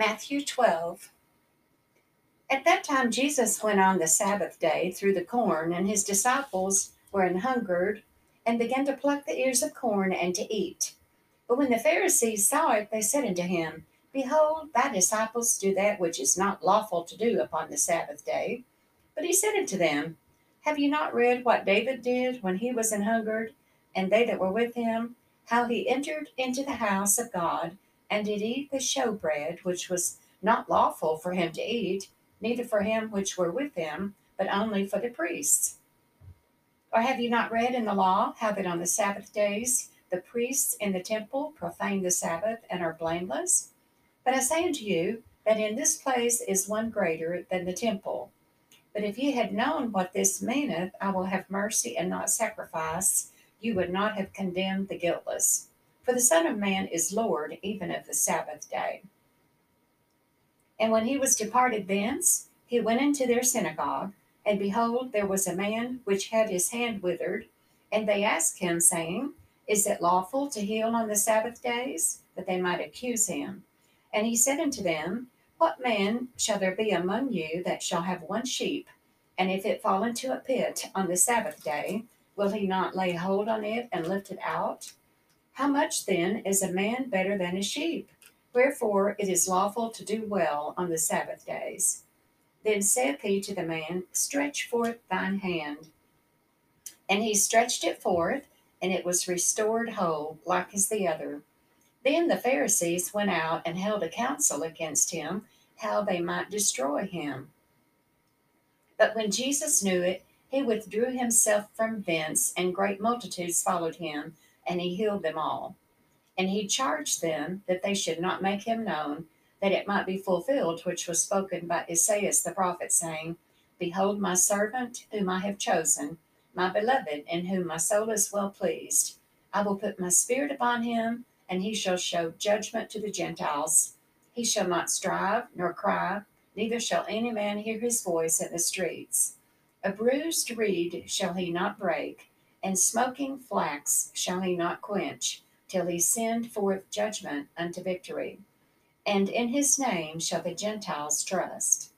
Matthew 12. At that time, Jesus went on the Sabbath day through the corn, and his disciples were an hungered and began to pluck the ears of corn and to eat. But when the Pharisees saw it, they said unto him, Behold, thy disciples do that which is not lawful to do upon the Sabbath day. But he said unto them, Have you not read what David did when he was an hungered, and they that were with him, how he entered into the house of God, and did eat the showbread, which was not lawful for him to eat, neither for him which were with him, but only for the priests? Or have you not read in the law how that on the Sabbath days the priests in the temple profane the Sabbath and are blameless? But I say unto you that in this place is one greater than the temple. But if ye had known what this meaneth, I will have mercy and not sacrifice, you would not have condemned the guiltless. For the Son of Man is Lord even of the Sabbath day. And when he was departed thence, he went into their synagogue, and behold, there was a man which had his hand withered. And they asked him, saying, Is it lawful to heal on the Sabbath days? That they might accuse him. And he said unto them, What man shall there be among you that shall have one sheep, and if it fall into a pit on the Sabbath day, will he not lay hold on it and lift it out? How much then is a man better than a sheep? Wherefore it is lawful to do well on the Sabbath days. Then saith he to the man, Stretch forth thine hand. And he stretched it forth, and it was restored whole, like as the other. Then the Pharisees went out and held a council against him, how they might destroy him. But when Jesus knew it, he withdrew himself from thence, and great multitudes followed him, and he healed them all. And he charged them that they should not make him known, that it might be fulfilled which was spoken by Esaias the prophet, saying, Behold my servant, whom I have chosen, my beloved, in whom my soul is well pleased. I will put my spirit upon him and he shall show judgment to the Gentiles. He shall not strive nor cry, neither shall any man hear his voice in the streets. A bruised reed shall he not break, and smoking flax shall he not quench, till he send forth judgment unto victory. And in his name shall the Gentiles trust.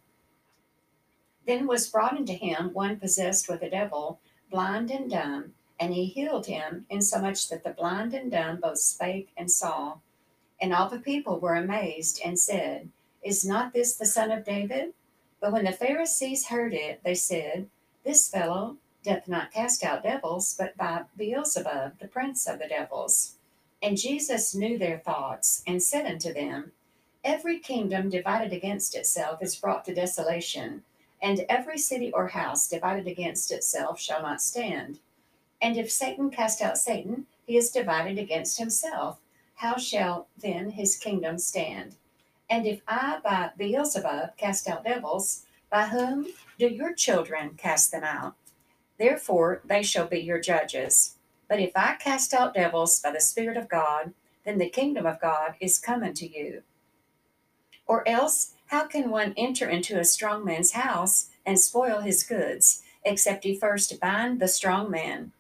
Then was brought unto him one possessed with a devil, blind and dumb and he healed him, insomuch that the blind and dumb both spake and saw. And all the people were amazed, and said, Is not this the son of David? But when the Pharisees heard it, they said, This fellow doth not cast out devils, but by Beelzebub, the prince of the devils. And Jesus knew their thoughts, and said unto them, Every kingdom divided against itself is brought to desolation, and every city or house divided against itself shall not stand. And if Satan cast out Satan, he is divided against himself. How shall then his kingdom stand? And if I by Beelzebub cast out devils, by whom do your children cast them out? Therefore they shall be your judges. But if I cast out devils by the Spirit of God, then the kingdom of God is come unto you. Or else, how can one enter into a strong man's house and spoil his goods, except he first bind the strong man?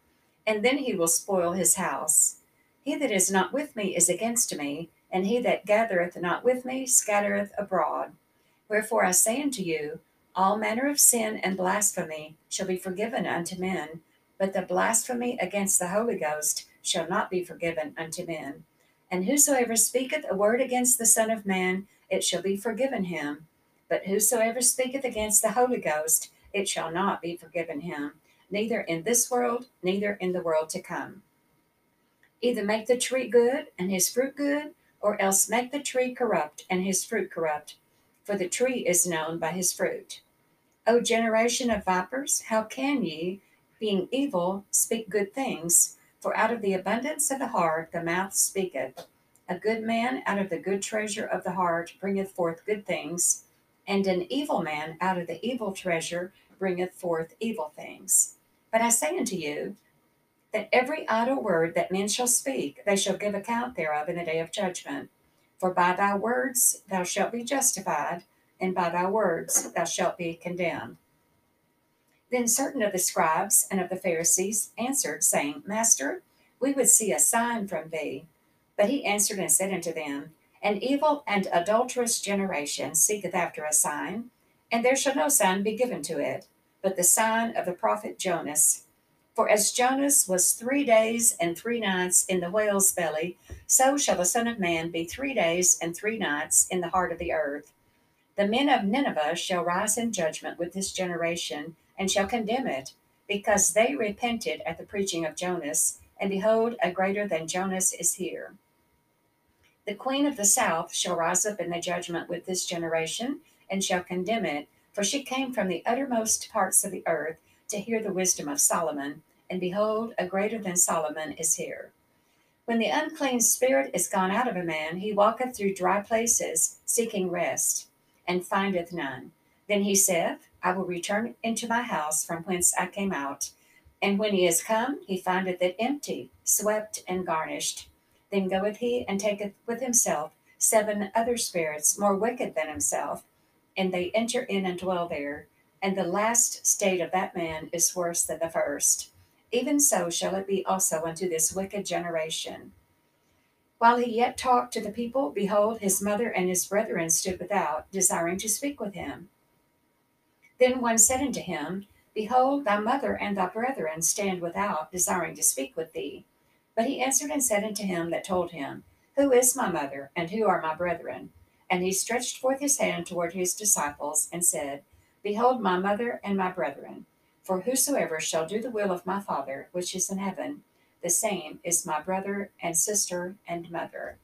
and then he will spoil his house. He that is not with me is against me, and he that gathereth not with me scattereth abroad. Wherefore I say unto you, all manner of sin and blasphemy shall be forgiven unto men, but the blasphemy against the Holy Ghost shall not be forgiven unto men. And whosoever speaketh a word against the Son of Man, it shall be forgiven him. But whosoever speaketh against the Holy Ghost, it shall not be forgiven him neither in this world, neither in the world to come. Either make the tree good and his fruit good, or else make the tree corrupt and his fruit corrupt, for the tree is known by his fruit. O generation of vipers, how can ye, being evil, speak good things? For out of the abundance of the heart the mouth speaketh. A good man out of the good treasure of the heart bringeth forth good things, and an evil man out of the evil treasure bringeth forth evil things. But I say unto you, that every idle word that men shall speak, they shall give account thereof in the day of judgment. For by thy words thou shalt be justified, and by thy words thou shalt be condemned. Then certain of the scribes and of the Pharisees answered, saying, Master, we would see a sign from thee. But he answered and said unto them, An evil and adulterous generation seeketh after a sign, and there shall no sign be given to it, but the sign of the prophet Jonas. For as Jonas was three days and three nights in the whale's belly, so shall the Son of Man be three days and three nights in the heart of the earth. The men of Nineveh shall rise in judgment with this generation, and shall condemn it, because they repented at the preaching of Jonas, and behold, a greater than Jonas is here. The queen of the south shall rise up in the judgment with this generation, and shall condemn it, for she came from the uttermost parts of the earth to hear the wisdom of Solomon, and behold, a greater than Solomon is here. When the unclean spirit is gone out of a man, he walketh through dry places, seeking rest, and findeth none. Then he saith, I will return into my house from whence I came out. And when he is come, he findeth it empty, swept, and garnished. Then goeth he and taketh with himself seven other spirits more wicked than himself, and they enter in and dwell there. And the last state of that man is worse than the first. Even so shall it be also unto this wicked generation. While he yet talked to the people, behold, his mother and his brethren stood without, desiring to speak with him. Then one said unto him, Behold, thy mother and thy brethren stand without, desiring to speak with thee. But he answered and said unto him that told him, Who is my mother, and who are my brethren? And he stretched forth his hand toward his disciples, and said, Behold my mother and my brethren. For whosoever shall do the will of my Father which is in heaven, the same is my brother and sister and mother.